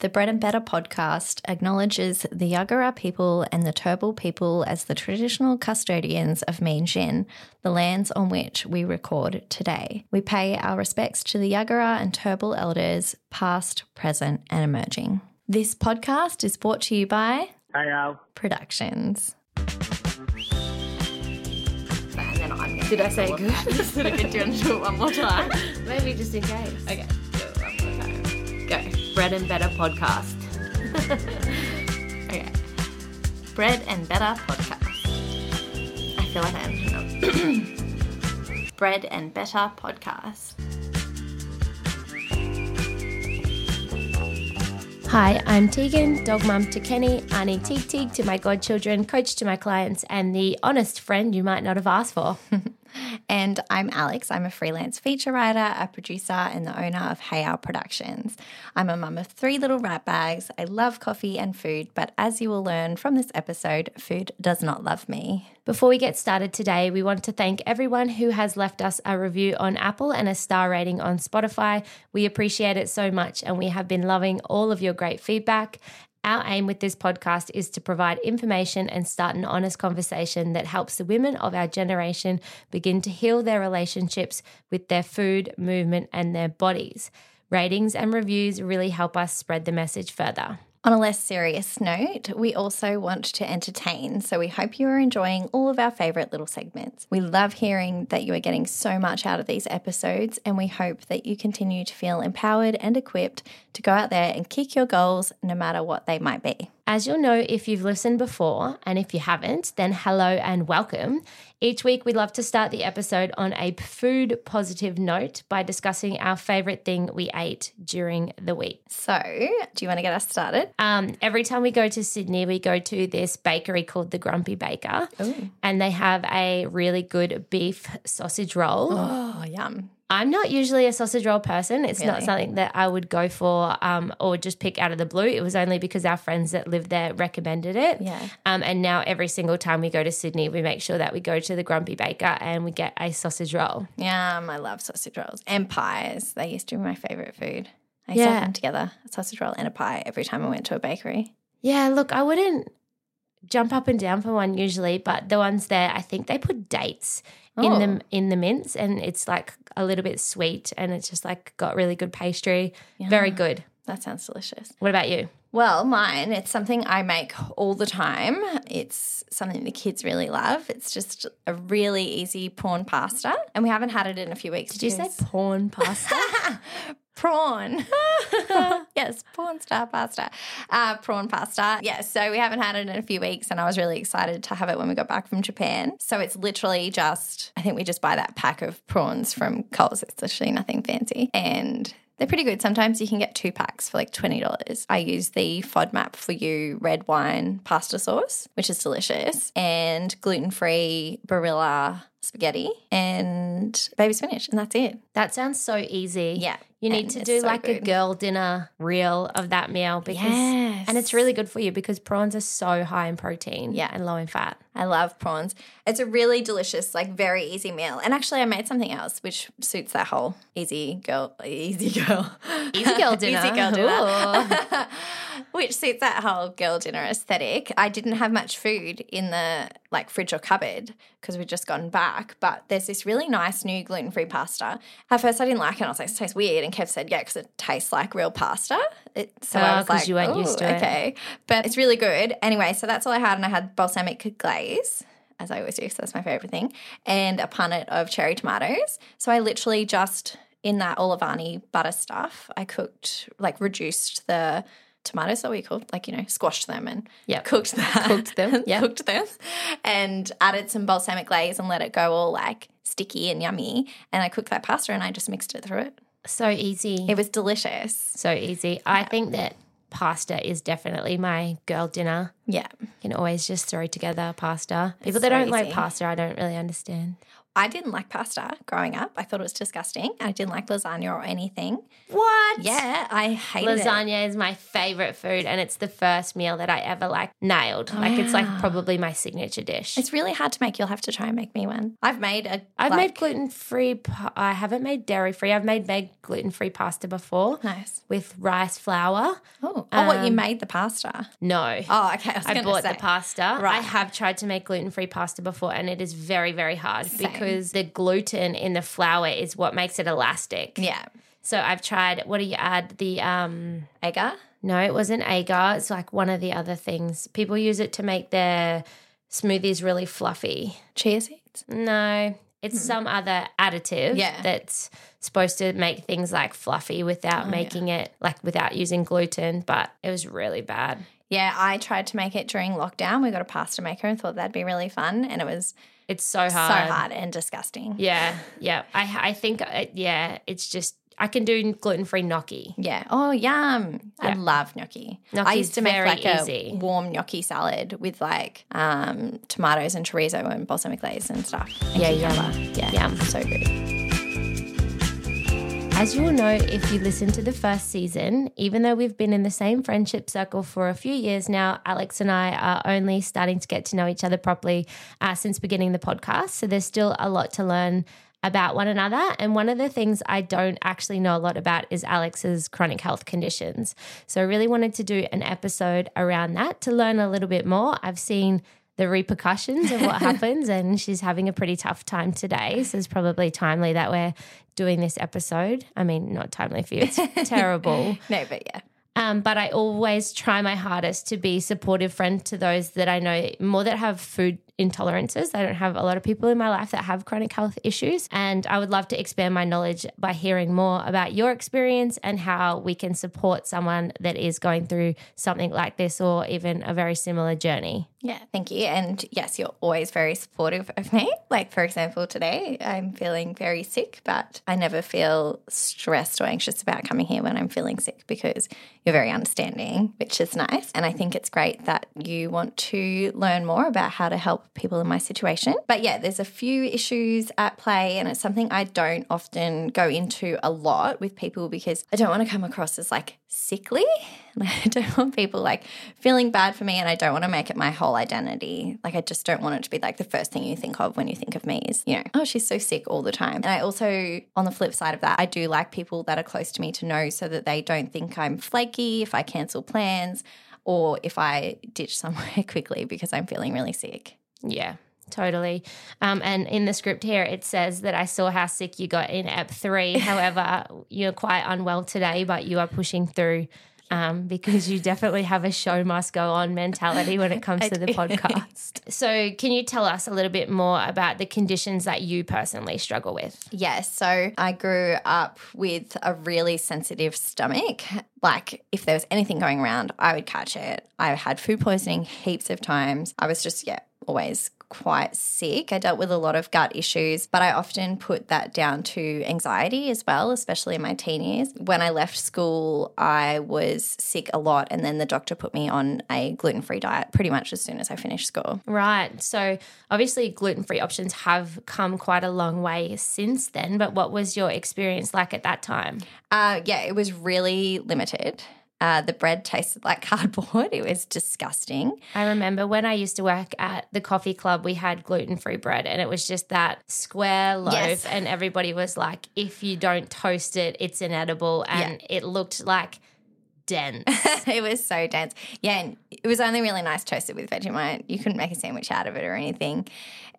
The Bread and Better podcast acknowledges the Yagara people and the Turrbal people as the traditional custodians of Meanjin, the lands on which we record today. We pay our respects to the Yagara and Turrbal elders, past, present, and emerging. This podcast is brought to you by Hey Al. Productions. Did I say good? Did I get you to do it one more time? Maybe just in case. Okay, do it one more time. Go. Bread and Better podcast. Okay. Bread and Better podcast. I feel like I am. Bread and Better podcast. Hi, I'm Tegan, dog mum to Kenny, Auntie Teague Teague to my godchildren, coach to my clients, and the honest friend you might not have asked for. And I'm Alex. I'm a freelance feature writer, a producer, and the owner of Hey Al Productions. I'm a mum of three little rat bags. I love coffee and food, but as you will learn from this episode, food does not love me. Before we get started today, we want to thank everyone who has left us a review on Apple and a star rating on Spotify. We appreciate it so much, and we have been loving all of your great feedback. Our aim with this podcast is to provide information and start an honest conversation that helps the women of our generation begin to heal their relationships with their food, movement, and their bodies. Ratings and reviews really help us spread the message further. On a less serious note, we also want to entertain, so we hope you are enjoying all of our favourite little segments. We love hearing that you are getting so much out of these episodes, and we hope that you continue to feel empowered and equipped to go out there and kick your goals no matter what they might be. As you'll know if you've listened before, and if you haven't, then hello and welcome. Each week, we love to start the episode on a food positive note by discussing our favourite thing we ate during the week. So, do you want to get us started? Um, every time we go to Sydney, we go to this bakery called the Grumpy Baker, and they have a really good beef sausage roll. Oh, yum. I'm not usually a sausage roll person. It's not something that I would go for um, or just pick out of the blue. It was only because our friends that live there recommended it. Yeah. Um, and now every single time we go to Sydney, we make sure that we go to the Grumpy Baker and we get a sausage roll. Yum. I love sausage rolls and pies. They used to be my favourite food. I used to Yeah. have them together a sausage roll and a pie every time I went to a bakery. Yeah, look, I wouldn't jump up and down for one usually, but the ones there, I think they put dates in Oh. them in the mince, and it's like a little bit sweet, and it's just like got really good pastry. Very good. That sounds delicious. What about you? Well, mine, it's something I make all the time. It's something the kids really love. It's just a really easy prawn pasta. And we haven't had it in a few weeks. Did you say prawn pasta? prawn? yes, prawn star pasta. Uh, prawn pasta. Yeah, so we haven't had it in a few weeks and I was really excited to have it when we got back from Japan. So it's literally just, I think we just buy that pack of prawns from Coles. It's literally nothing fancy. And they're pretty good. Sometimes you can get two packs for like $20. I use the FODMAP for you red wine pasta sauce, which is delicious, and gluten free Barilla spaghetti and baby spinach. And that's it. that sounds so easy. Yeah. You need to do so like a girl dinner reel of that meal because Yes. and it's really good for you because prawns are so high in protein Yeah. and low in fat. I love prawns. It's a really delicious, like very easy meal. And actually, I made something else which suits that whole easy girl, easy girl, Easy girl dinner. easy girl dinner, which suits that whole girl dinner aesthetic. I didn't have much food in the like fridge or cupboard because we'd just gotten back. But there's this really nice new gluten free pasta. At first, I didn't like it. I was like, "This tastes weird," and Kev said, "Yeah, because it tastes like real pasta." It, so ah, I was like, you weren't used "Ooh, to it." Okay, but it's really good. Anyway, so that's all I had, and I had balsamic glaze as I always do, because that's my favorite thing, and a punnet of cherry tomatoes. So I literally just in that Olivani butter stuff, I cooked like reduced the tomatoes that we cooked, like you know, squashed them and Yep. cooked that, Cooked them, yep. cooked them, and added some balsamic glaze and let it go all like sticky and yummy. And I cooked that pasta and I just mixed it through it. So easy. It was delicious. so easy. I think that pasta is definitely my girl dinner. Yeah. You can always just throw together pasta. People that so don't like pasta, I don't really understand. I didn't like pasta growing up. I thought it was disgusting. I didn't like lasagna or anything. What? Yeah, I hated it. Lasagna is my favorite food, and it's the first meal that I ever like nailed. Like it's like probably my signature dish. It's really hard to make. You'll have to try and make me one. I've made a. I've like- made gluten free. I haven't made dairy free. I've made made gluten free pasta before Nice. with rice flour. Oh, Um, what you Um, made the pasta. No. Oh, okay. I was I bought say. the pasta. Right. I have tried to make gluten free pasta before, and it is very, very hard Same. because the gluten in the flour is what makes it elastic. Yeah. So I've tried. What do you add? The um. Agar? No, it wasn't agar. It's like one of the other things. People use it to make their smoothies really fluffy. Chia seeds? No, it's some other additive Hmm. Yeah. that's supposed to make things like fluffy without Oh, yeah. making it like without using gluten, but it was really bad. Yeah, I tried to make it during lockdown. We got a pasta maker and thought that'd be really fun. And it was It's so hard. so hard and disgusting. Yeah, yeah. I I think uh, yeah, it's just I can do gluten free gnocchi. Yeah. Oh, yum. I love gnocchi. I Gnocchi's used to make like easy. a warm gnocchi salad with like um, tomatoes and chorizo and balsamic glaze and stuff. And Yeah, cucumber. yum. Yeah. Yum. So good. As you will know if you listen to the first season, even though we've been in the same friendship circle for a few years now, Alex and I are only starting to get to know each other properly uh, since beginning the podcast. So there's still a lot to learn about one another. And one of the things I don't actually know a lot about is Alex's chronic health conditions. So I really wanted to do an episode around that to learn a little bit more. I've seen the repercussions of what happens, and she's having a pretty tough time today. So it's probably timely that we're doing this episode. I mean, not timely for you, it's terrible. No, but yeah. Um, but I always try my hardest to be supportive friend to those that I know more that have food intolerances. I don't have a lot of people in my life that have chronic health issues. And I would love to expand my knowledge by hearing more about your experience and how we can support someone that is going through something like this or even a very similar journey. Yeah, thank you. And yes, you're always very supportive of me. Like, for example, today I'm feeling very sick, but I never feel stressed or anxious about coming here when I'm feeling sick because you're very understanding, which is nice. And I think it's great that you want to learn more about how to help people in my situation. But yeah, there's a few issues at play, and it's something I don't often go into a lot with people because I don't want to come across as like sickly. I don't want people like feeling bad for me, and I don't want to make it my whole identity. Like, I just don't want it to be like the first thing you think of when you think of me is, you know, oh, she's so sick all the time. And I also, on the flip side of that, I do like people that are close to me to know so that they don't think I'm flaky if I cancel plans or if I ditch somewhere quickly because I'm feeling really sick. Yeah, totally. Um, and in the script here, it says that I saw how sick you got in EP three. However, you're quite unwell today, but you are pushing through. Um, because you definitely have a show must go on mentality when it comes to the podcast. So, can you tell us a little bit more about the conditions that you personally struggle with? Yes. So I grew up with a really sensitive stomach. Like, if there was anything going around, I would catch it. I had food poisoning heaps of times. I was just, yeah, always quite sick. I dealt with a lot of gut issues, but I often put that down to anxiety as well, especially in my teen years. When I left school, I was sick a lot, and then the doctor put me on a gluten free diet pretty much as soon as I finished school. Right. So, obviously, gluten free options have come quite a long way since then. But what was your experience like at that time? Uh, yeah, it was really limited. Uh, the bread tasted like cardboard. It was disgusting. I remember when I used to work at the coffee club, we had gluten free bread and it was just that square loaf. Yes. And everybody was like, if you don't toast it, it's inedible. And it looked like dense. it was so dense. Yeah, and it was only really nice toasted with Vegemite. You couldn't make a sandwich out of it or anything.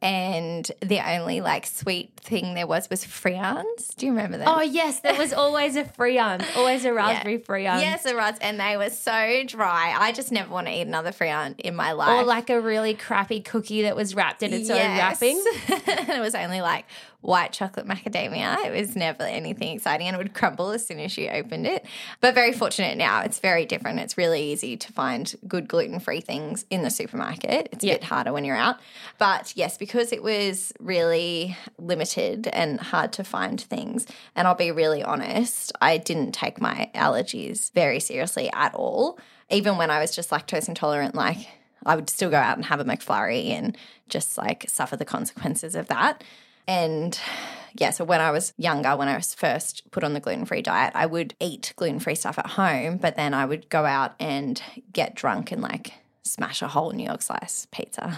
And the only like sweet thing there was was friands. Do you remember that? oh, yes, there was always a friand, always a raspberry friand. Yes, a was. And they were so dry. I just never want to eat another friand in my life. Or like a really crappy cookie that was wrapped in its own Yes. wrapping. it was only like white chocolate macadamia. It was never anything exciting and it would crumble as soon as you opened it. But very fortunate now. It's very different. It's really easy to find good gluten free things in the supermarket. It's a Yeah. bit harder when you're out. But yes, because it was really limited and hard to find things, and I'll be really honest, I didn't take my allergies very seriously at all. Even when I was just lactose intolerant, like I would still go out and have a McFlurry and just like suffer the consequences of that. And yeah, so when I was younger, when I was first put on the gluten free diet, I would eat gluten free stuff at home, but then I would go out and get drunk and like smash a whole New York slice pizza.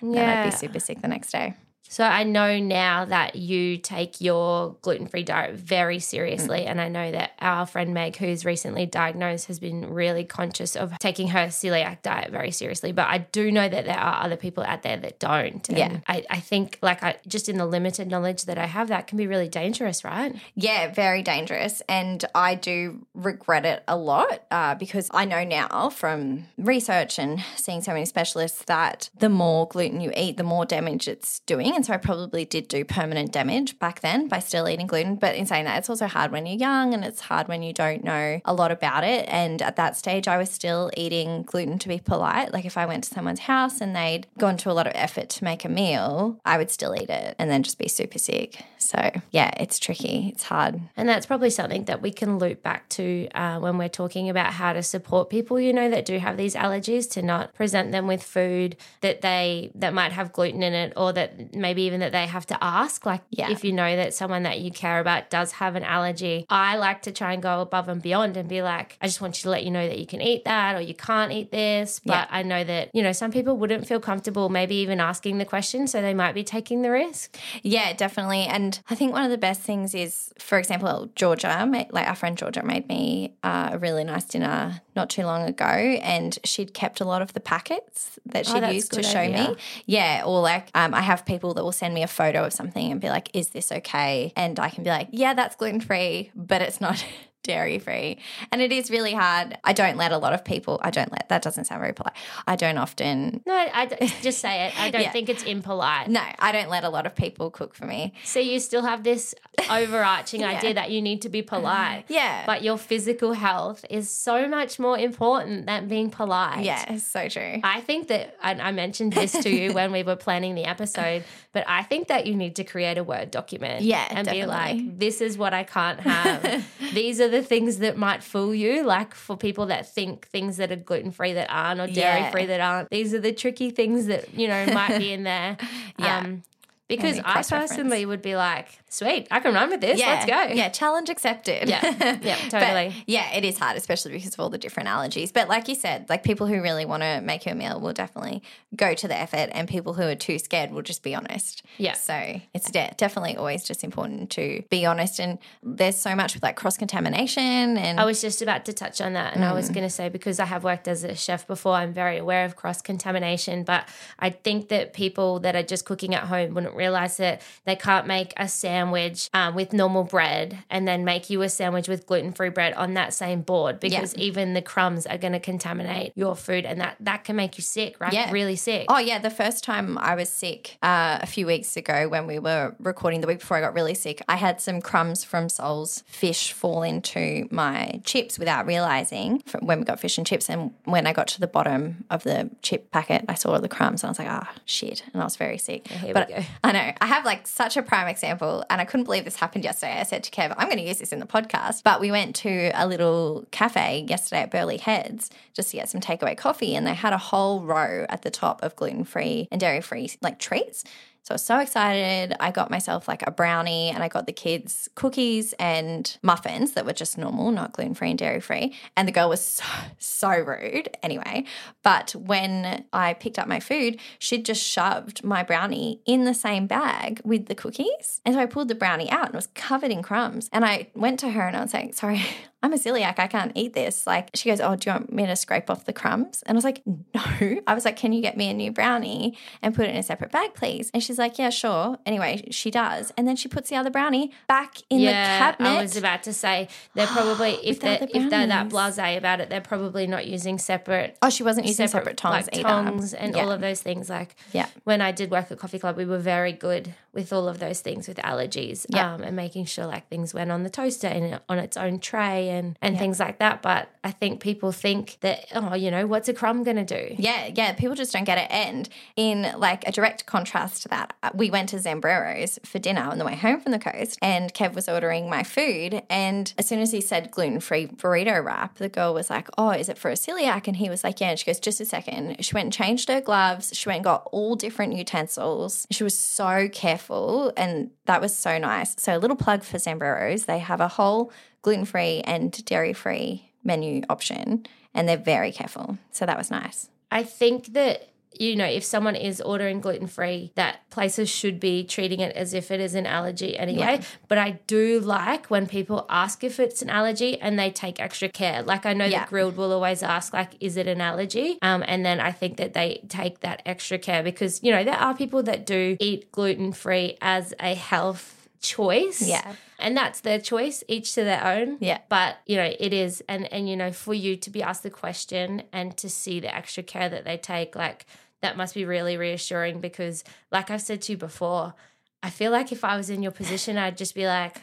And I'd be super sick the next day. So I know now that you take your gluten free diet very seriously. Mm. And I know that our friend Meg, who's recently diagnosed, has been really conscious of taking her celiac diet very seriously. But I do know that there are other people out there that don't. And Yeah. I, I think, like, I just in the limited knowledge that I have, that can be really dangerous, right? Yeah, very dangerous. And I do regret it a lot uh, because I know now from research and seeing so many specialists that the more gluten you eat, the more damage it's doing. And so I probably did do permanent damage back then by still eating gluten. But in saying that, it's also hard when you're young and it's hard when you don't know a lot about it. And at that stage, I was still eating gluten to be polite. Like if I went to someone's house and they'd gone to a lot of effort to make a meal, I would still eat it and then just be super sick. So yeah, it's tricky. It's hard. And that's probably something that we can loop back to uh, when we're talking about how to support people, you know, that do have these allergies to not present them with food that they that might have gluten in it, or that maybe even that they have to ask. Like, Yeah. if you know that someone that you care about does have an allergy, I like to try and go above and beyond and be like, I just want you to let you know that you can eat that or you can't eat this. But Yeah. I know that you know some people wouldn't feel comfortable, maybe even asking the question, so they might be taking the risk. Yeah, definitely. And I think one of the best things is, for example, Georgia, like our friend Georgia made me uh, a really nice dinner not too long ago, and she'd kept a lot of the packets that Oh, she'd that's used to show idea. me. Yeah, or like um, I have people that will send me a photo of something and be like, "Is this okay?" And I can be like, "Yeah, that's gluten free, but it's not." Dairy free. And it is really hard. I don't let a lot of people, I don't let, that doesn't sound very polite. I don't often, No, I, just say it. I don't Yeah. think it's impolite. no, I don't let a lot of people cook for me. So you still have this overarching Yeah. idea that you need to be polite. Yeah. But your physical health is so much more important than being polite. yeah, so true. I think that, and I mentioned this to you when we were planning the episode, but I think that you need to create a Word document. Yeah, And be like, this is what I can't have. These are the things that might fool you. Like for people that think things that are gluten free that aren't or dairy Yeah. free that aren't, these are the tricky things that, you know, might be in there. Yeah. Um, because I personally would be like, sweet, I can run with this. yeah, Let's go. Yeah, challenge accepted. Yeah. Yeah, But, totally. yeah, it is hard, especially because of all the different allergies. But like you said, like people who really want to make you a meal will definitely go to the effort, and people who are too scared will just be honest. Yeah. So it's de- definitely always just important to be honest. And there's so much with like cross contamination and I was just about to touch on that, and I Mm. was going to say because I have worked as a chef before, I'm very aware of cross contamination. But I think that people that are just cooking at home wouldn't realize that they can't make a sandwich um, with normal bread and then make you a sandwich with gluten free bread on that same board because even the crumbs are going to contaminate your food, and that that can make you sick, right? Yeah. Really sick. Oh yeah, the first time I was sick uh, a few weeks ago when we were recording the week before I got really sick, I had some crumbs from Sol's fish fall into my chips without realizing from when we got fish and chips. And when I got to the bottom of the chip packet, I saw all the crumbs and I was like, ah, shit. And I was very sick. here we but go. I know I have like such a prime example, and I couldn't believe this happened yesterday. I said to Kev, I'm going to use this in the podcast. But we went to a little cafe yesterday at Burleigh Heads just to get some takeaway coffee, and they had a whole row at the top of gluten free and dairy free like treats. So I was so excited. I got myself like a brownie and I got the kids cookies and muffins that were just normal, not gluten free and dairy free. And the girl was so, so rude anyway. But when I picked up my food, she'd just shoved my brownie in the same bag with the cookies. And so I pulled the brownie out and it was covered in crumbs. And I went to her and I was like, sorry, I'm a celiac. I can't eat this. Like, she goes, Oh, do you want me to scrape off the crumbs? And I was like, No. I was like, Can you get me a new brownie and put it in a separate bag, please? And she's like, Yeah, sure. Anyway, she does. And then she puts the other brownie back in the cabinet. I was about to say they're probably if they're the if they're that blasé about it, they're probably not using separate oh, she wasn't using separate, tongs like either. tongs and Yeah. all of those things. Like Yeah. when I did work at Coffee Club, we were very good with all of those things with allergies Yeah. um, and making sure like things went on the toaster and on its own tray and and things like that. But I think people think that oh, you know, what's a crumb going to do? Yeah, yeah, people just don't get it. And in like a direct contrast to that, uh, we went to Zambrero's for dinner on the way home from the coast, and Kev was ordering my food. And as soon as he said gluten free burrito wrap, the girl was like, Oh, is it for a celiac? And he was like, Yeah. And she goes, Just a second. She went and changed her gloves. She went and got all different utensils. She was so careful, and that was so nice. So, a little plug for Zambrero's. They have a whole gluten free and dairy free menu option, and they're very careful. So, that was nice. I think that you know, if someone is ordering gluten free, that places should be treating it as if it is an allergy anyway. Yeah. But I do like when people ask if it's an allergy and they take extra care. Like I know Yeah. that Grill'd will always ask, like, is it an allergy? Um, and then I think that they take that extra care because, you know, there are people that do eat gluten free as a health choice. Yeah. And that's their choice, each to their own. Yeah. But, you know, it is and and you know, for you to be asked the question and to see the extra care that they take, like that must be really reassuring because like I've said to you before, I feel like if I was in your position, I'd just be like,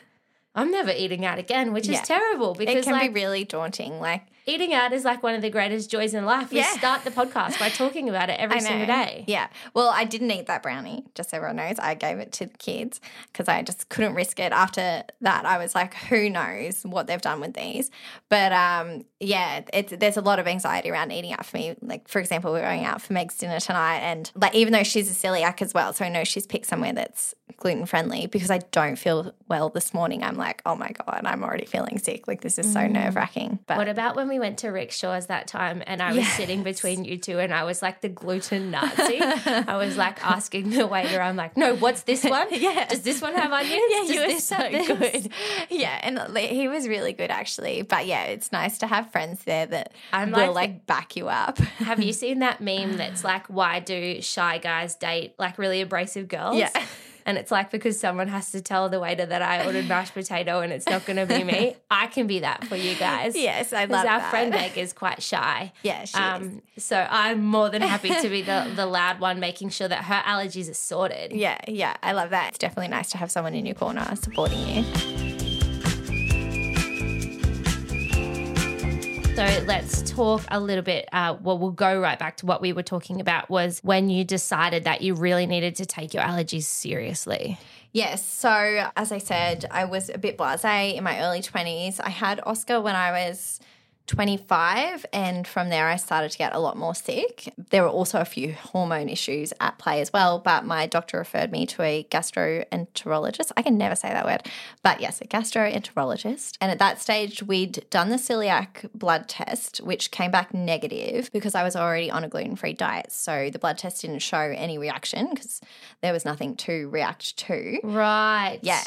I'm never eating out again, which Yeah. is terrible because It can like be really daunting. Like, eating out is like one of the greatest joys in life. We Yeah. start the podcast by talking about it every single day. Yeah. Well, I didn't eat that brownie, just so everyone knows. I gave it to the kids because I just couldn't risk it. After that, I was like, who knows what they've done with these. But um, yeah, it's, there's a lot of anxiety around eating out for me. Like, for example, we're going out for Meg's dinner tonight. And like, even though she's a celiac as well, so I know she's picked somewhere that's gluten friendly because I don't feel well this morning. I'm like, oh my God, I'm already feeling sick. Like, this is so mm. nerve wracking. But What about when we went to Rickshaw's that time and I was Yes. sitting between you two and I was like the gluten Nazi? I was like asking the waiter, I'm like, no, what's this one? Yeah. Does this one have onions? Yeah, you were so this?" good. Yeah, and he was really good actually. But yeah, it's nice to have friends there that I'm will like- like back you up. Have you seen that meme that's like, why do shy guys date like really abrasive girls? Yeah. And it's like because someone has to tell the waiter that I ordered mashed potato and it's not going to be me. I can be that for you guys. yes, I Because love our that. friend Meg is quite shy. Yeah, she is. Um, so I'm more than happy to be the, the loud one, making sure that her allergies are sorted. Yeah, yeah, I love that. It's definitely nice to have someone in your corner supporting you. So let's talk a little bit. Uh, well, we'll go right back to what we were talking about was when you decided that you really needed to take your allergies seriously. Yes. So, as I said, I was a bit blase in my early 20s. I had Oscar when I was 25, and from there, I started to get a lot more sick. There were also a few hormone issues at play as well, but my doctor referred me to a gastroenterologist. I can never say that word, but yes, a gastroenterologist. And at that stage, we'd done the celiac blood test, which came back negative because I was already on a gluten free diet. So, the blood test didn't show any reaction because there was nothing to react to. Right. Yeah.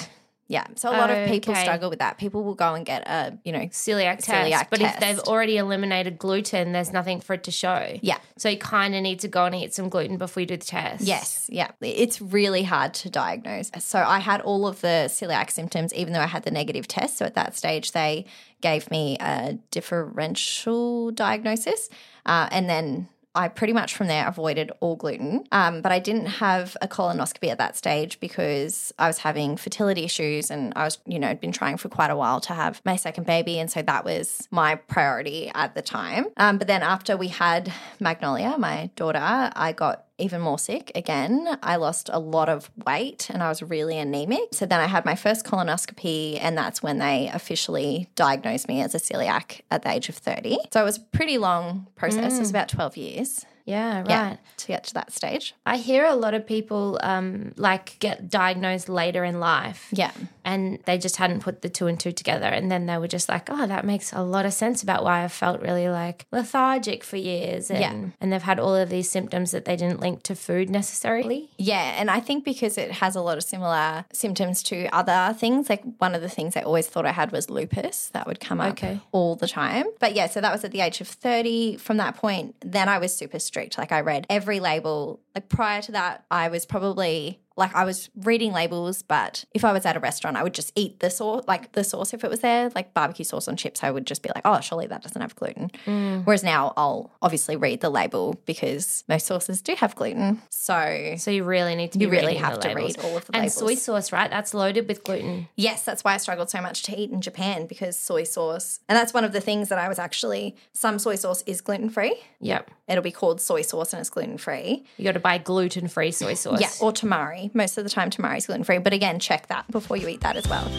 Yeah. So a lot of people Okay. struggle with that. People will go and get a, you know, Celiac test. Celiac but if they've already eliminated gluten, there's nothing for it to show. yeah. So you kind of need to go and eat some gluten before you do the test. Yes, yeah. It's really hard to diagnose. So I had all of the celiac symptoms, even though I had the negative test. So at that stage, they gave me a differential diagnosis. Uh, and then I pretty much from there avoided all gluten. Um, but I didn't have a colonoscopy at that stage because I was having fertility issues and I was, you know, been trying for quite a while to have my second baby. And so that was my priority at the time. Um, but then after we had Magnolia, my daughter, I got even more sick again. I lost a lot of weight and I was really anemic. So then I had my first colonoscopy, and that's when they officially diagnosed me as a celiac at the age of 30. So it was a pretty long process. It was mm. about 12 years. Yeah, right. Yeah, to get to that stage. I hear a lot of people um, like get diagnosed later in life. Yeah. and they just hadn't put the two and two together. And then they were just like, oh, that makes a lot of sense about why I felt really like lethargic for years. And, Yeah. and they've had all of these symptoms that they didn't link to food necessarily. Yeah, and I think because it has a lot of similar symptoms to other things, like one of the things I always thought I had was lupus that would come up Okay. all the time. But yeah, so that was at the age of 30. From that point, then I was super strict. Like I read every label. Like prior to that, I was probably like I was reading labels, but if I was at a restaurant, I would just eat the sauce, like the sauce if it was there, like barbecue sauce on chips. I would just be like, oh, surely that doesn't have gluten. Mm. Whereas now I'll obviously read the label because most sauces do have gluten. So So you really need to be You really have to labels. read all of the labels. and labels. soy sauce, right? That's loaded with gluten. Yes, that's why I struggled so much to eat in Japan because soy sauce. And that's one of the things that I was actually some soy sauce is gluten free. Yep. It'll be called soy sauce and it's gluten free. You got to buy gluten free soy sauce. Yeah, or tamari. Most of the time tamari is gluten free, but again, check that before you eat that as well.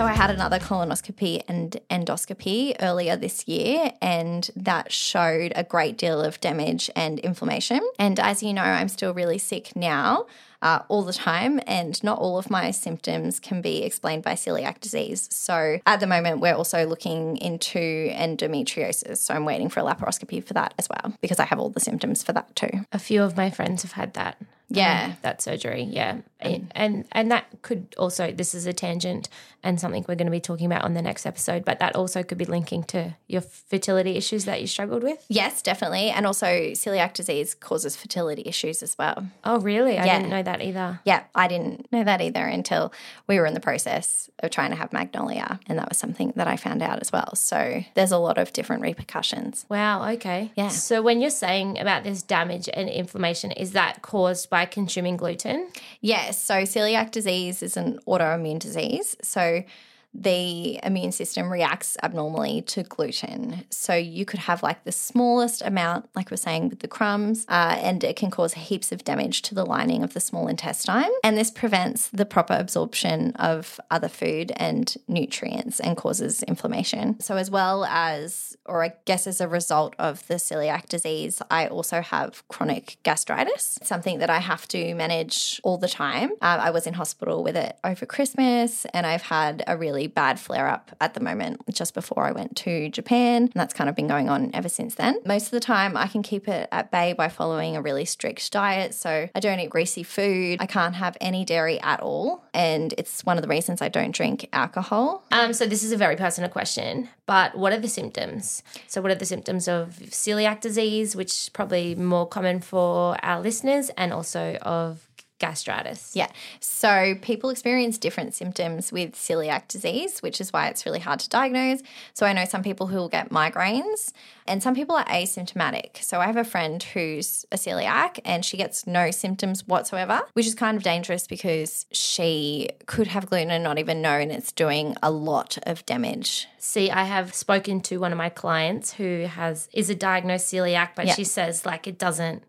So I had another colonoscopy and endoscopy earlier this year, and that showed a great deal of damage and inflammation. And as you know, I'm still really sick now. Uh, all the time, and not all of my symptoms can be explained by celiac disease. So at the moment, we're also looking into endometriosis. So I'm waiting for a laparoscopy for that as well because I have all the symptoms for that too. A few of my friends have had that. Yeah. um, that surgery. Yeah. And, and and that could also this is a tangent and something we're going to be talking about on the next episode, but that also could be linking to your fertility issues that you struggled with. Yes, definitely. And also, celiac disease causes fertility issues as well. Oh, really? I Yeah. didn't know that either. Yeah, I didn't know that either until we were in the process of trying to have Magnolia. And that was something that I found out as well. So there's a lot of different repercussions. Wow, okay. Yeah. So when you're saying about this damage and inflammation, is that caused by consuming gluten? Yes, so celiac disease is an autoimmune disease. So the immune system reacts abnormally to gluten. So you could have like the smallest amount, like we're saying with the crumbs, uh, and it can cause heaps of damage to the lining of the small intestine. And this prevents the proper absorption of other food and nutrients and causes inflammation. So, as well as, or I guess as a result of the celiac disease, I also have chronic gastritis, something that I have to manage all the time. Uh, I was in hospital with it over Christmas, and I've had a really bad flare up at the moment just before I went to Japan. And that's kind of been going on ever since then. Most of the time, I can keep it at bay by following a really strict diet. So I don't eat greasy food, I can't have any dairy at all. And it's one of the reasons I don't drink alcohol. Um, so this is a very personal question, but what are the symptoms? So what are the symptoms of celiac disease, which is probably more common for our listeners, and also of gastritis? Yeah. So people experience different symptoms with celiac disease, which is why it's really hard to diagnose. So I know some people who will get migraines and some people are asymptomatic. So I have a friend who's a celiac and she gets no symptoms whatsoever, which is kind of dangerous because she could have gluten and not even know and it's doing a lot of damage. See, I have spoken to one of my clients who has is a diagnosed celiac, but Yeah. she says like it doesn't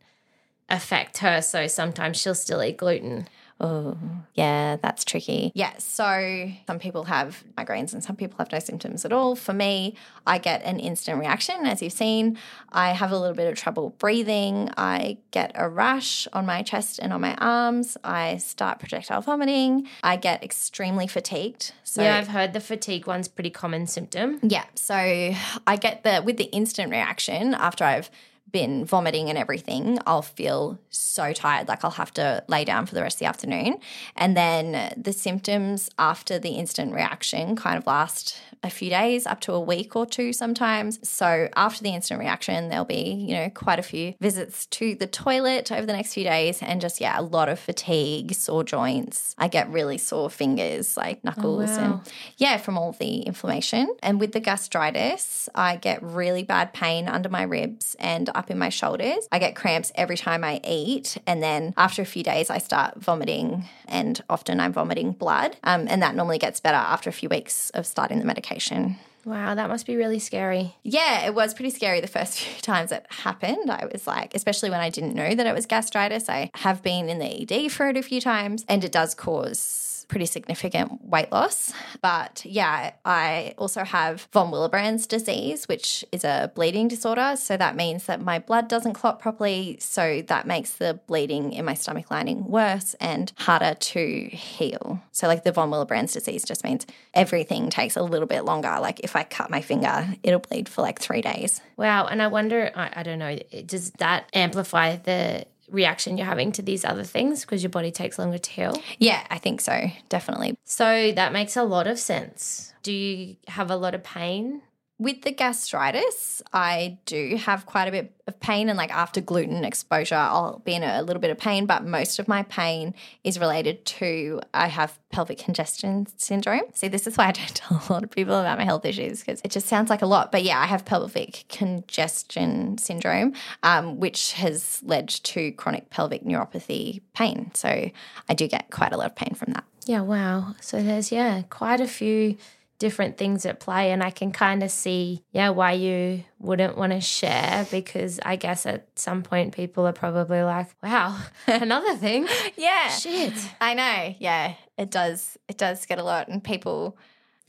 affect her, so sometimes she'll still eat gluten. Oh, yeah, that's tricky. Yeah, so some people have migraines and some people have no symptoms at all. For me, I get an instant reaction, as you've seen. I have a little bit of trouble breathing. I get a rash on my chest and on my arms. I start projectile vomiting. I get extremely fatigued. So yeah, I've heard the fatigue one's pretty common symptom. yeah, so I get the with the instant reaction after I've been vomiting and everything, I'll feel so tired. Like I'll have to lay down for the rest of the afternoon. And then the symptoms after the instant reaction kind of last a few days, up to a week or two sometimes. So after the instant reaction, there'll be, you know, quite a few visits to the toilet over the next few days and just, yeah, a lot of fatigue, sore joints. I get really sore fingers, like oh, knuckles wow. and yeah, from all the inflammation. And with the gastritis, I get really bad pain under my ribs and up in my shoulders. I get cramps every time I eat. And then after a few days, I start vomiting, and often I'm vomiting blood. Um, and that normally gets better after a few weeks of starting the medication. Wow, that must be really scary. Yeah, it was pretty scary the first few times it happened. I was like, especially when I didn't know that it was gastritis. I have been in the ED for it a few times, and it does cause pretty significant weight loss. But yeah, I also have von Willebrand's disease, which is a bleeding disorder. So that means that my blood doesn't clot properly. So that makes the bleeding in my stomach lining worse and harder to heal. So, like the von Willebrand's disease just means everything takes a little bit longer. Like if I cut my finger, it'll bleed for like three days. Wow, and I wonder, I, I don't know, does that amplify the reaction you're having to these other things because your body takes longer to heal? Yeah, I think so. Definitely. So that makes a lot of sense. Do you have a lot of pain? With the gastritis, I do have quite a bit of pain, and like after gluten exposure, I'll be in a little bit of pain. But most of my pain is related to I have pelvic congestion syndrome. See, this is why I don't tell a lot of people about my health issues because it just sounds like a lot. But yeah, I have pelvic congestion syndrome, um, which has led to chronic pelvic neuropathy pain. So I do get quite a lot of pain from that. Yeah, wow. So there's, yeah, quite a few different things at play. And I can kind of see, yeah, why you wouldn't want to share because I guess at some point people are probably like, wow, another thing. Yeah. Shit. I know. Yeah, it does. It does get a lot, and people.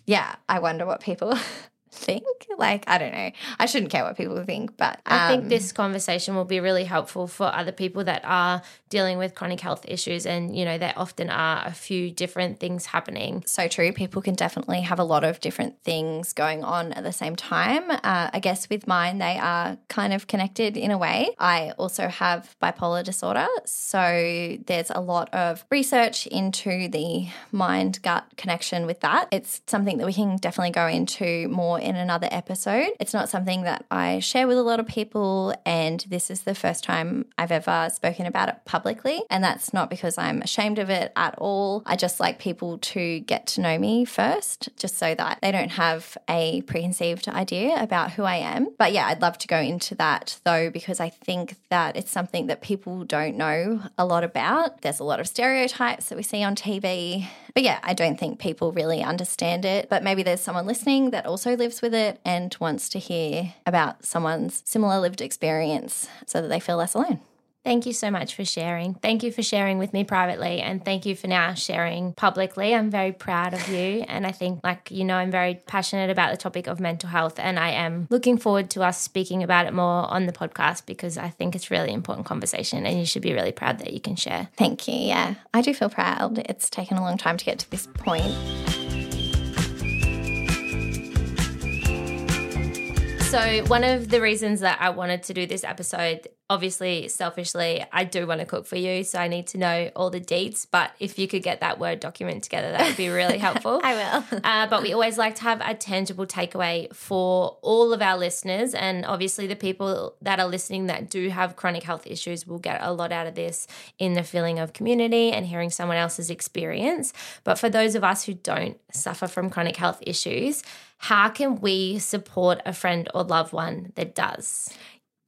Yeah, I wonder what people think. Like, I don't know. I shouldn't care what people think, but I think um, this conversation will be really helpful for other people that are dealing with chronic health issues. And, you know, there often are a few different things happening. so true. People can definitely have a lot of different things going on at the same time. Uh, I guess with mine, they are kind of connected in a way. I also have bipolar disorder. So there's a lot of research into the mind gut connection with that. It's something that we can definitely go into more in another episode. It's not something that I share with a lot of people. And this is the first time I've ever spoken about it publicly. And that's not because I'm ashamed of it at all. I just like people to get to know me first, just so that they don't have a preconceived idea about who I am. But yeah, I'd love to go into that though, because I think that it's something that people don't know a lot about. There's a lot of stereotypes that we see on TV. But yeah, I don't think people really understand it. But maybe there's someone listening that also lives with it and wants to hear about someone's similar lived experience so that they feel less alone. Thank you so much for sharing. Thank you for sharing with me privately and thank you for now sharing publicly. I'm very proud of you. And I think, like, you know, I'm very passionate about the topic of mental health and I am looking forward to us speaking about it more on the podcast because I think it's really important conversation and you should be really proud that you can share. Thank you. Yeah, I do feel proud. It's taken a long time to get to this point. So, one of the reasons that I wanted to do this episode, obviously, selfishly, I do want to cook for you. So, I need to know all the deets. But if you could get that Word document together, that would be really helpful. I will. Uh, but we always like to have a tangible takeaway for all of our listeners. And obviously, the people that are listening that do have chronic health issues will get a lot out of this in the feeling of community and hearing someone else's experience. But for those of us who don't suffer from chronic health issues, how can we support a friend or loved one that does?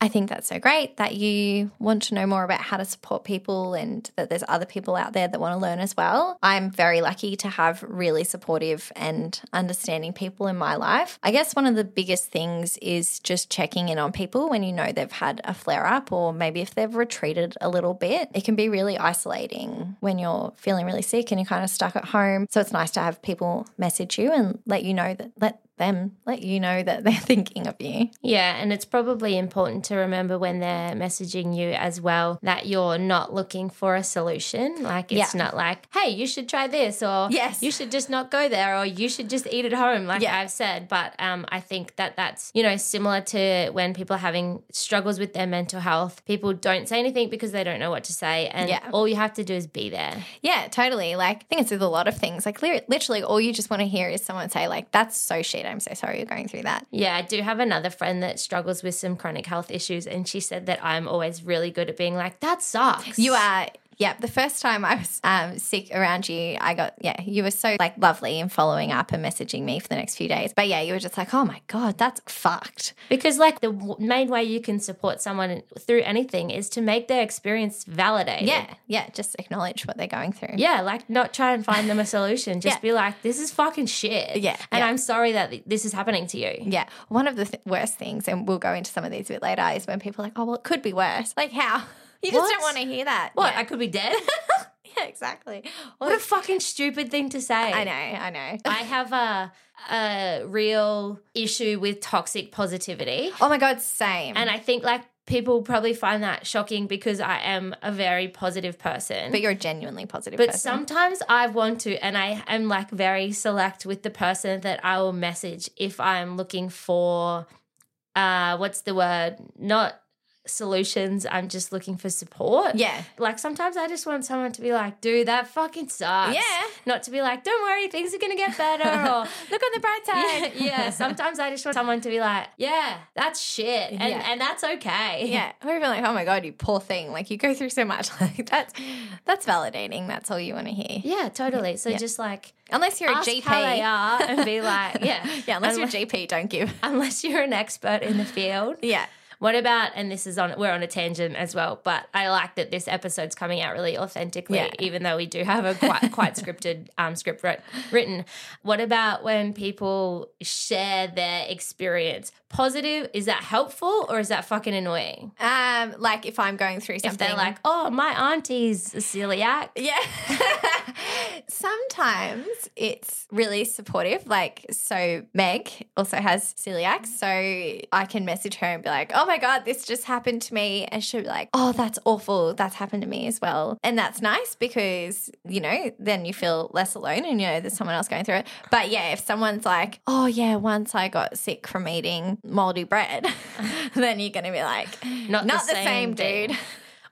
I think that's so great that you want to know more about how to support people and that there's other people out there that want to learn as well. I'm very lucky to have really supportive and understanding people in my life. I guess one of the biggest things is just checking in on people when you know they've had a flare up or maybe if they've retreated a little bit. It can be really isolating when you're feeling really sick and you're kind of stuck at home. So it's nice to have people message you and let you know that let them let you know that they're thinking of you. Yeah, and it's probably important to remember when they're messaging you as well that you're not looking for a solution. Like it's Yeah. not like, hey, you should try this, or Yes. you should just not go there, or you should just eat at home, like Yeah. I've said. But um, I think that that's you know similar to when people are having struggles with their mental health. People don't say anything because they don't know what to say, and Yeah. all you have to do is be there. Yeah, totally. Like, I think it's with a lot of things. Like, literally, all you just want to hear is someone say, like, that's so shit. I'm so sorry you're going through that. Yeah, I do have another friend that struggles with some chronic health issues, and she said that I'm always really good at being like, that sucks. You are. Yeah, the first time I was um, sick around you, I got, yeah, you were so like lovely in following up and messaging me for the next few days. But yeah, you were just like, oh my God, that's fucked. Because, like, the w- main way you can support someone through anything is to make their experience validated. Yeah, yeah, just acknowledge what they're going through. Yeah, like not try and find them a solution. Just Yeah. be like, this is fucking shit. Yeah, And yeah. I'm sorry that th- this is happening to you. Yeah. One of the th- worst things, and we'll go into some of these a bit later, is when people are like, oh, well, it could be worse. Like, how? You just What? don't want to hear that. What? Yeah. I could be dead? yeah, exactly. what a fucking stupid thing to say. I know, I know. I have a, a real issue with toxic positivity. Oh my God, same. And I think, like, people probably find that shocking because I am a very positive person. but you're a genuinely positive But person. sometimes I want to, and I am like very select with the person that I will message if I'm looking for, uh, what's the word? Not solutions. I'm just looking for support. yeah. Like sometimes I just want someone to be like, dude, that fucking sucks. Yeah. Not to be like, don't worry, things are going to get better. Or, Look on the bright side. yeah. Sometimes I just want someone to be like, yeah, that's shit. And, Yeah. and that's okay. Yeah, or even like, oh my god, you poor thing. Like you go through so much. Like that's that's validating. That's all you want to hear. Yeah, totally. So Yeah. just like Unless you're a ask GP. how they are and be like, yeah. Yeah, unless Unless- you're GP, don't give. unless you're an expert in the field. Yeah. What about, and this is on, we're on a tangent as well, but I like that this episode's coming out really authentically, Yeah. even though we do have a quite, quite scripted um, script writ- written. What about when people share their experience? Positive, is that helpful or is that fucking annoying? Um, like if I'm going through something, If they're like, oh, my auntie's a celiac. Yeah. Sometimes it's really supportive. Like, so Meg also has celiac. So I can message her and be like, oh my God, this just happened to me. And she'll be like, oh, that's awful. That's happened to me as well. And that's nice because, you know, then you feel less alone and you know there's someone else going through it. But yeah, if someone's like, oh yeah, once I got sick from eating moldy bread, then you're going to be like, Not not, the the, same same, dude.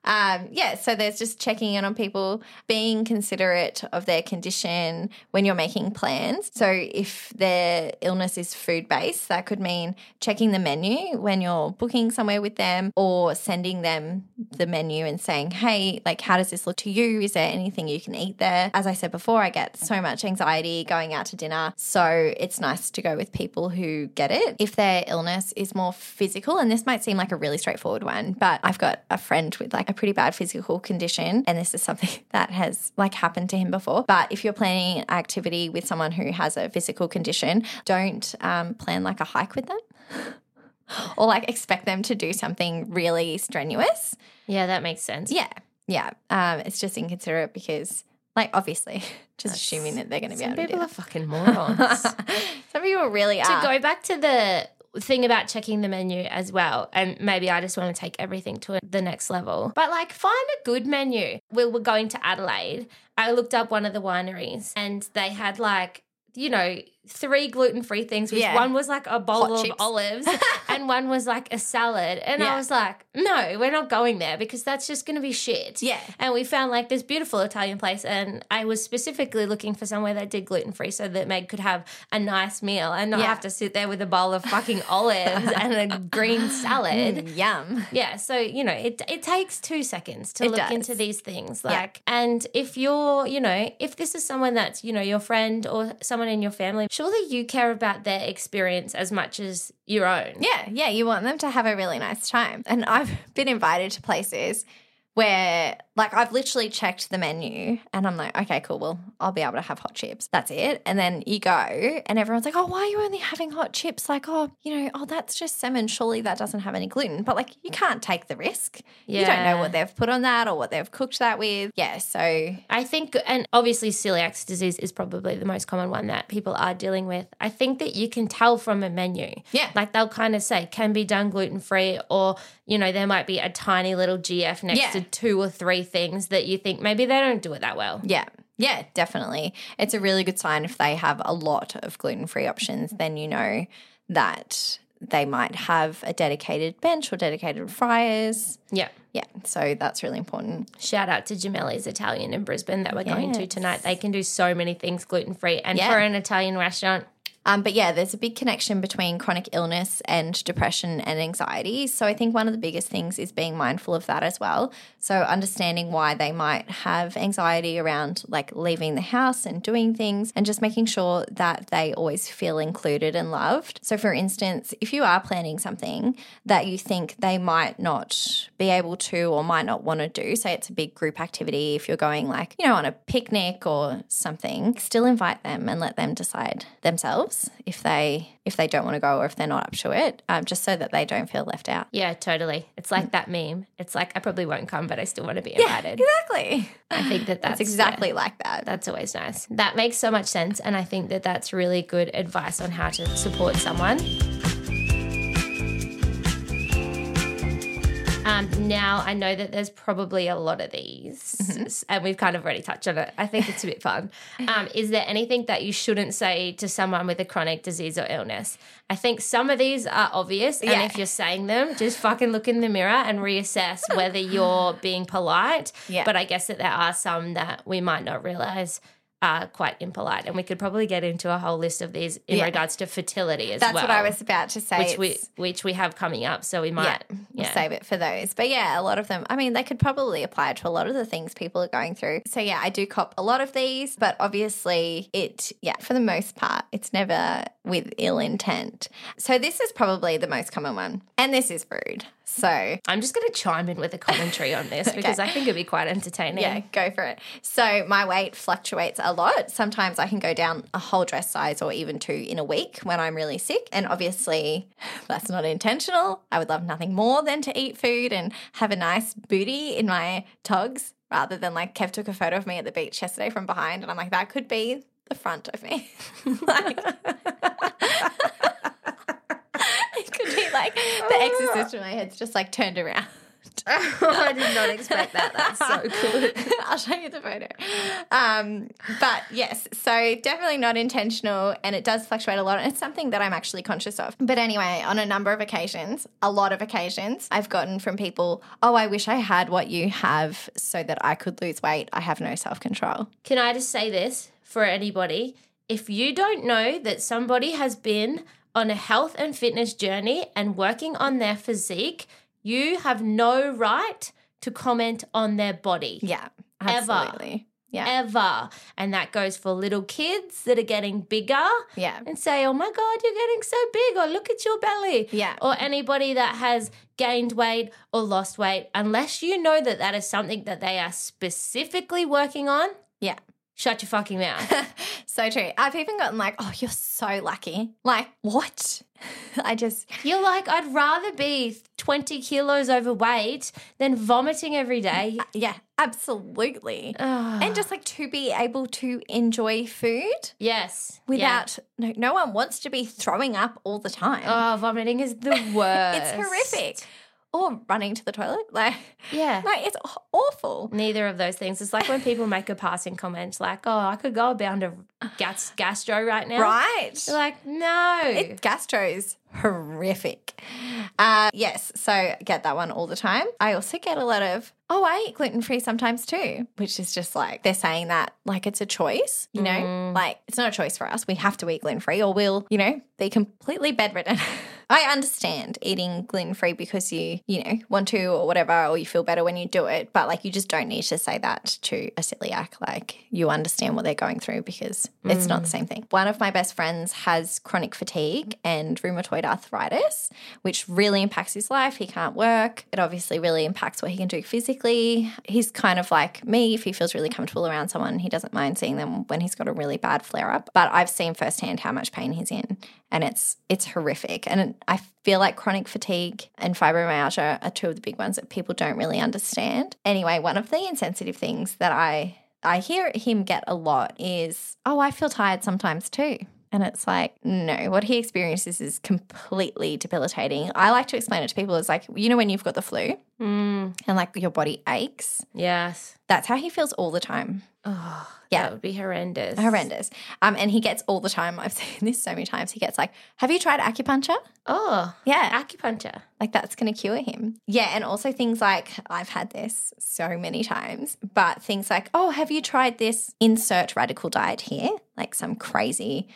Um, yeah, so there's just checking in on people, being considerate of their condition when you're making plans. So if their illness is food based, that could mean checking the menu when you're booking somewhere with them or sending them the menu and saying, hey, like, how does this look to you? Is there anything you can eat there? As I said before, I get so much anxiety going out to dinner. So it's nice to go with people who get it. If their illness is more physical, and this might seem like a really straightforward one, but I've got a friend with like a pretty bad physical condition, and this is something that has like happened to him before. But if you're planning an activity with someone who has a physical condition, don't um, plan like a hike with them. Or like expect them to do something really strenuous. Yeah, that makes sense. Yeah, yeah. Um, it's just inconsiderate because, like, obviously, just That's- assuming that they're going to be able to do people are fucking morons. Some people really are. to go back to the thing about checking the menu as well, and maybe I just want to take everything to the next level. But like, find a good menu. We were going to Adelaide. I looked up one of the wineries, and they had like. You know, three gluten free things. Which Yeah. One was like a bowl Hot of chips. olives, and one was like a salad. And I was like, no, we're not going there because that's just going to be shit. Yeah. And we found like this beautiful Italian place, and I was specifically looking for somewhere that did gluten free so that Meg could have a nice meal and not Yeah. have to sit there with a bowl of fucking olives and a green salad. Mm, yum. Yeah, so you know, it it takes two seconds to It look does. into these things. Yeah. Like, and if you're, you know, if this is someone that's, you know, your friend or someone in your family, surely you care about their experience as much as your own. Yeah, yeah. You want them to have a really nice time. And I've been invited to places where, like, I've literally checked the menu and I'm like, okay, cool. Well, I'll be able to have hot chips. That's it. And then you go and everyone's like, oh, why are you only having hot chips? Like, oh, you know, oh, that's just salmon. Surely that doesn't have any gluten. But, like, you can't take the risk. Yeah. You don't know what they've put on that or what they've cooked that with. Yeah. So, I think, and obviously, celiac disease is probably the most common one that people are dealing with. I think that you can tell from a menu. Yeah. Like they'll kind of say, can be done gluten free, or, you know, there might be a tiny little GF next Yeah. to two or three things that you think maybe they don't do it that well. Yeah. Yeah, definitely. It's a really good sign if they have a lot of gluten free options, then you know that they might have a dedicated bench or dedicated fryers. Yeah. Yeah, so that's really important. Shout out to Gemelli's Italian in Brisbane that we're going to tonight. They can do so many things gluten free. And Yeah. for an Italian restaurant, Um, but yeah, there's a big connection between chronic illness and depression and anxiety. So I think one of the biggest things is being mindful of that as well. So understanding why they might have anxiety around like leaving the house and doing things and just making sure that they always feel included and loved. So for instance, if you are planning something that you think they might not be able to or might not want to do, say it's a big group activity, if you're going like, you know, on a picnic or something, still invite them and let them decide themselves if they if they don't want to go or if they're not up to it, um, just so that they don't feel left out. yeah, totally. It's like that meme. It's like, I probably won't come, but I still want to be invited. Yeah, exactly. I think that that's, That's exactly like that. That's always nice. That makes so much sense. And I think that that's really good advice on how to support someone. Um, now, I know that there's probably a lot of these, and we've kind of already touched on it. I think it's a bit fun. Um, is there anything that you shouldn't say to someone with a chronic disease or illness? I think some of these are obvious, and Yeah. if you're saying them, just fucking look in the mirror and reassess whether you're being polite. Yeah. But I guess that there are some that we might not realize are quite impolite, and we could probably get into a whole list of these in Yeah. regards to fertility as That's well. That's what I was about to say. which we which we have coming up, so we might yeah, yeah. we'll save it for those. But yeah, a lot of them, I mean, they could probably apply to a lot of the things people are going through. So yeah, I do cop a lot of these, but obviously it, yeah, for the most part, it's never with ill intent. So this is probably the most common one. And this is rude. So I'm just going to chime in with a commentary on this because I think it'd be quite entertaining. Yeah, go for it. So my weight fluctuates a lot. Sometimes I can go down a whole dress size or even two in a week when I'm really sick. And obviously, that's not intentional. I would love nothing more than to eat food and have a nice booty in my togs rather than like Kev took a photo of me at the beach yesterday from behind. And I'm like, that could be the front of me. like, it could be like the exorcist in my head's just like turned around. I did not expect that. That's so good. I'll show you the photo. Um, but yes, so definitely not intentional and it does fluctuate a lot. And it's something that I'm actually conscious of. But anyway, on a number of occasions, a lot of occasions, I've gotten from people, oh, I wish I had what you have so that I could lose weight. I have no self control. Can I just say this for anybody? If you don't know that somebody has been on a health and fitness journey and working on their physique, you have no right to comment on their body. Yeah, Ever. absolutely. Yeah. Ever. And that goes for little kids that are getting bigger Yeah. and say, oh my God, you're getting so big, or look at your belly. Yeah. Or anybody that has gained weight or lost weight, unless you know that that is something that they are specifically working on. Shut your fucking mouth. so true. I've even gotten like, oh, you're so lucky. Like, what? I just, You're like, I'd rather be 20 kilos overweight than vomiting every mm, day. Uh, yeah, absolutely. Ugh. And just like to be able to enjoy food yes. Yeah. without, no, no one wants to be throwing up all the time. Oh, vomiting is the worst. it's horrific. Or running to the toilet. Like, Yeah. like it's awful. Neither of those things. It's like when people make a passing comment like, oh, I could go a bound to gas, gastro right now. Right? You're like, no. It, gastro's horrific. Uh, yes, so get that one all the time. I also get a lot of, oh, I eat gluten free sometimes too, which is just like they're saying that like it's a choice, you know, like it's not a choice for us. We have to eat gluten free or we'll, you know, be completely bedridden. I understand eating gluten free because you, you know, want to or whatever, or you feel better when you do it. But like, you just don't need to say that to a celiac. Like, you understand what they're going through because it's not the mm. same thing. One of my best friends has chronic fatigue and rheumatoid arthritis, which really impacts his life. He can't work. It obviously really impacts what he can do physically. He's kind of like me. If he feels really comfortable around someone, he doesn't mind seeing them when he's got a really bad flare up. But I've seen firsthand how much pain he's in, and it's it's horrific. And I feel like chronic fatigue and fibromyalgia are two of the big ones that people don't really understand. Anyway, one of the insensitive things that I I hear him get a lot is, "Oh, I feel tired sometimes too." And it's like, no, what he experiences is completely debilitating. I like to explain it to people as like, you know, when you've got the flu Mm, and like your body aches, yes. that's how he feels all the time. Oh, Yeah. That would be horrendous. Horrendous. Um, and he gets all the time, I've seen this so many times, he gets like, have you tried acupuncture? Oh, Yeah. acupuncture. Like that's going to cure him. Yeah. And also things like, I've had this so many times, but things like, oh, have you tried this insert radical diet here? Like some crazy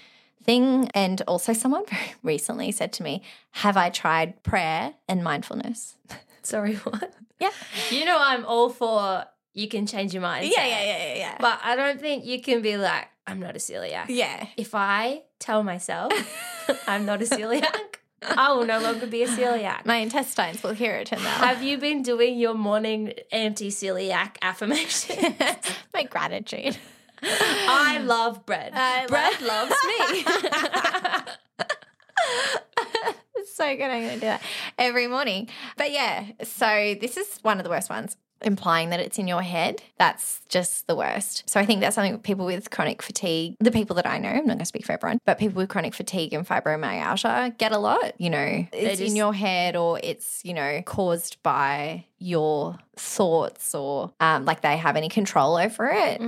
thing. And also, someone very recently said to me, have I tried prayer and mindfulness? Sorry, what? Yeah. You know, I'm all for you can change your mind. Yeah, yeah, yeah, yeah, yeah. But I don't think you can be like, I'm not a celiac. yeah. If I tell myself I'm not a celiac, I will no longer be a celiac. My intestines will hear it and they'll. Have you been doing your morning anti celiac affirmation? My gratitude. I love bread. I bread loves me. It's so good. I'm going to do that every morning. But yeah, so this is one of the worst ones. Implying that it's in your head, that's just the worst. So I think that's something people with chronic fatigue, the people that I know, I'm not going to speak for everyone, but people with chronic fatigue and fibromyalgia get a lot. You know, it's just- in your head or it's, you know, caused by your thoughts or um, like they have any control over it.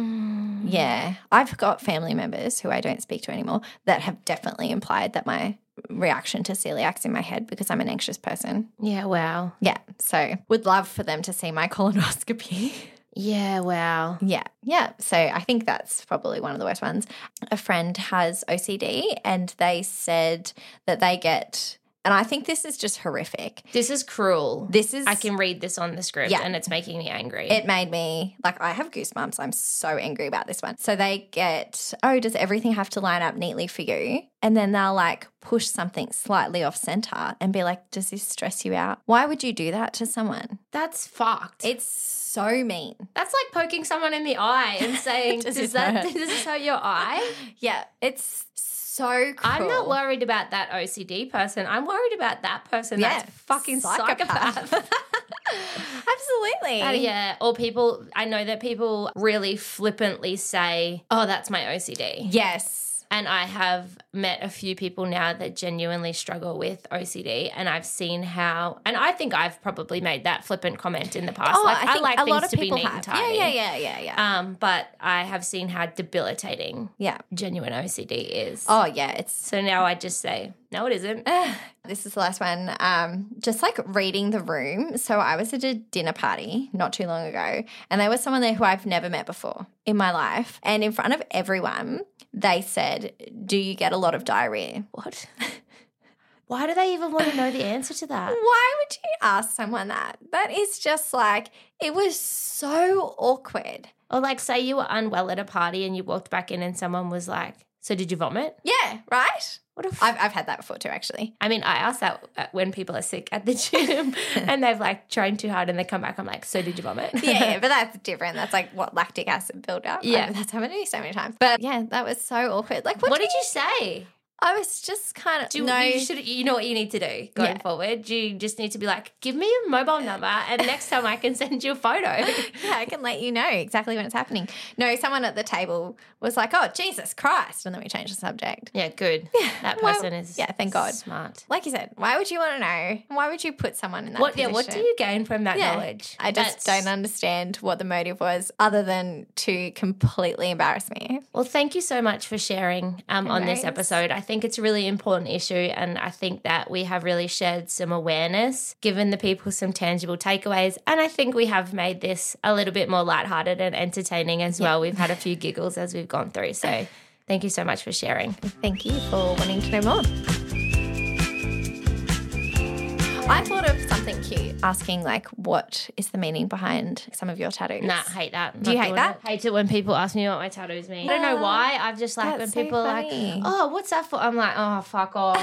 Yeah. I've got family members who I don't speak to anymore that have definitely implied that my reaction to celiac's in my head because I'm an anxious person. yeah, wow. Yeah. So would love for them to see my colonoscopy. Yeah, wow. yeah. Yeah. So I think that's probably one of the worst ones. A friend has OCD and they said that they get And I think this is just horrific. This is cruel. This is I can read this on the script Yeah. and it's making me angry. It made me like I have goosebumps. I'm so angry about this one. So they get, oh, does everything have to line up neatly for you? And then they'll like push something slightly off center and be like, does this stress you out? Why would you do that to someone? That's fucked. It's so mean. That's like poking someone in the eye and saying, Does "Does that does this hurt your eye?" Yeah, it's so cruel. I'm not worried about that OCD person. I'm worried about that person Yeah, that's fucking psychopath. Absolutely. Uh, yeah, or people. I know that people really flippantly say, "Oh, that's my OCD." Yes. And I have met a few people now that genuinely struggle with OCD, and I've seen how. And I think I've probably made that flippant comment in the past. Oh, like I I, think like a things lot of to be people neat and have. Yeah, yeah, yeah, yeah, yeah. Um, but I have seen how debilitating yeah. genuine OCD is. Oh, yeah. It's So now I just say, no, it isn't. this is the last one. Um, just like reading the room. So I was at a dinner party not too long ago, and there was someone there who I've never met before in my life. And in front of everyone, they said, Do you get a lot of diarrhea? What? Why do they even want to know the answer to that? Why would you ask someone that? That is just like, it was so awkward. Or like, say you were unwell at a party and you walked back in and someone was like, "So did you vomit?" Yeah, right? What a f- I've, I've had that before too, actually. I mean, I ask that uh, when people are sick at the gym and they've like trained too hard and they come back. I'm like, "So did you vomit?" Yeah, yeah, but that's different. That's like what lactic acid buildup. Yeah. I- that's happened to me so many times. But yeah, that was so awkward. Like, what, what did you say? I was just kind of Do no. you should you know what you need to do going Yeah. forward? You just need to be like, give me your mobile number, and next time I can send you a photo. yeah, I can let you know exactly when it's happening. No, someone at the table was like, "Oh, Jesus Christ!" and then we changed the subject. yeah, good. Yeah, That Why- person is yeah, thank God. smart. Like you said, why would you want to know? Why would you put someone in that What? Yeah. What do you gain from that Yeah. knowledge? I just That's- don't understand what the motive was, other than to completely embarrass me. Well, thank you so much for sharing um, on this episode. I think it's a really important issue, and I think that we have really shared some awareness, given the people some tangible takeaways, and I think we have made this a little bit more lighthearted and entertaining as well. We've had a few giggles as we've gone through, so thank you so much for sharing. Thank you for wanting to know more. I thought of something cute, asking like, what is the meaning behind some of your tattoos? Nah, hate that. Do you Not hate doing that? it. Hate it when people ask me what my tattoos mean. I don't know ah, why. I've just like when That's so people are funny. like, "Oh, what's that for?" I'm like, "Oh, fuck off."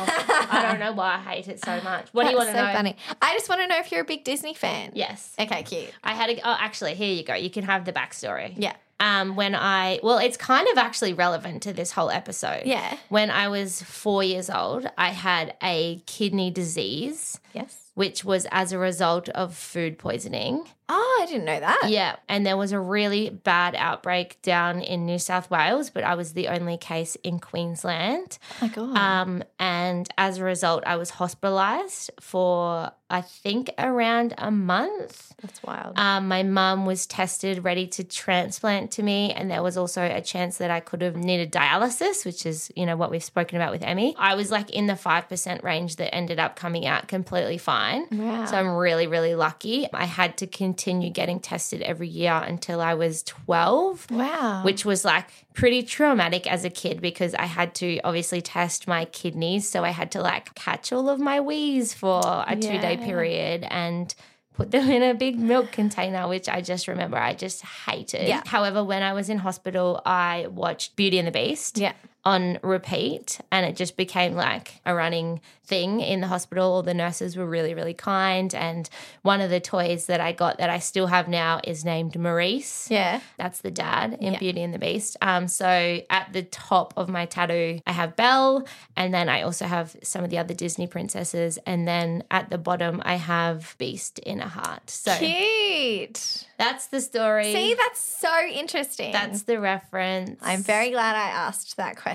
I don't know why I hate it so much. What do you want That's to so know? funny. I just want to know if you're a big Disney fan. Yes. Okay, cute. I had a. Oh, actually, here you go. You can have the backstory. Yeah. Um, when I well, it's kind of actually relevant to this whole episode. Yeah. When I was four years old, I had a kidney disease, Yes. which was as a result of food poisoning. Oh, I didn't know that. Yeah, and there was a really bad outbreak down in New South Wales, but I was the only case in Queensland. Oh my god. Um, and as a result, I was hospitalized for I think around a month. That's wild. Um, my mum was tested, ready to transplant to me, and there was also a chance that I could have needed dialysis, which is you know what we've spoken about with Emmy. I was like in the five percent range that ended up coming out completely fine. wow. So I'm really, really lucky. I had to continue getting tested every year until I was 12, wow. which was like pretty traumatic as a kid because I had to obviously test my kidneys. So I had to like catch all of my wees for a two day period and put them in a big milk container, which I just remember I just hated. Yeah. However, when I was in hospital, I watched Beauty and the Beast yeah. On repeat and it just became like a running thing in the hospital all the nurses were really really kind and one of the toys that i got that i still have now is named maurice Yeah. that's the dad in Yeah. beauty and the beast um, so at the top of my tattoo i have belle and then i also have some of the other disney princesses and then at the bottom i have beast in a heart so Cute. that's the story See, that's so interesting. that's the reference I'm very glad I asked that question.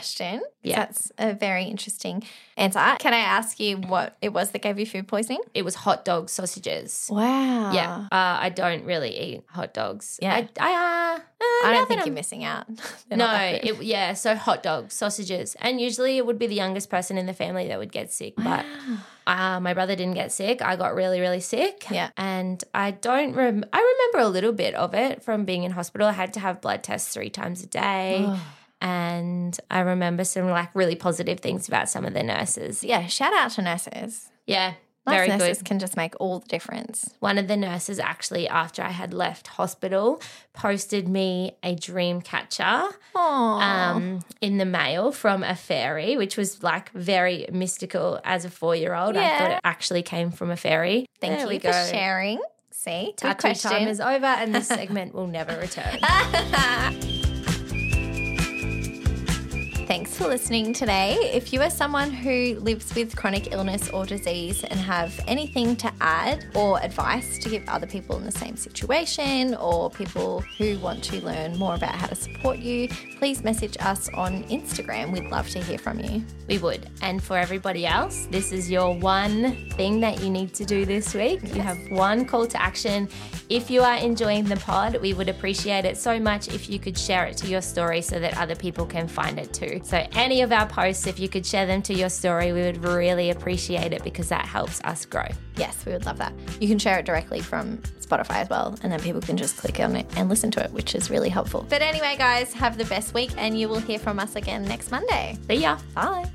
Yeah. That's a very interesting answer. Can I ask you what it was that gave you food poisoning? it was hot dog sausages Wow. Yeah, uh, I don't really eat hot dogs. Yeah. I, I, uh, uh, I don't think I'm- you're missing out. No, not that good. it, yeah. So hot dogs, sausages, and usually it would be the youngest person in the family that would get sick. But uh, my brother didn't get sick. I got really, really sick. Yeah. and I don't. Rem- I remember a little bit of it from being in hospital. I had to have blood tests three times a day. And I remember some like really positive things about some of the nurses. yeah, shout out to nurses. Yeah, Nice very nurses good. can just make all the difference. One of the nurses actually, after I had left hospital, posted me a dream catcher um, in the mail from a fairy, which was like very mystical as a four year old. I thought it actually came from a fairy. thank There you for go. sharing. See, Tattoo time is over and this segment will never return. Thanks for listening today. If you are someone who lives with chronic illness or disease and have anything to add or advice to give other people in the same situation or people who want to learn more about how to support you, please message us on Instagram. We'd love to hear from you. We would. And for everybody else, this is your one thing that you need to do this week. You have one call to action. If you are enjoying the pod, we would appreciate it so much if you could share it to your story so that other people can find it too. So, any of our posts, if you could share them to your story, we would really appreciate it because that helps us grow. Yes, we would love that. You can share it directly from Spotify as well, and then people can just click on it and listen to it, which is really helpful. But anyway, guys, have the best week, and you will hear from us again next Monday. See ya. Bye.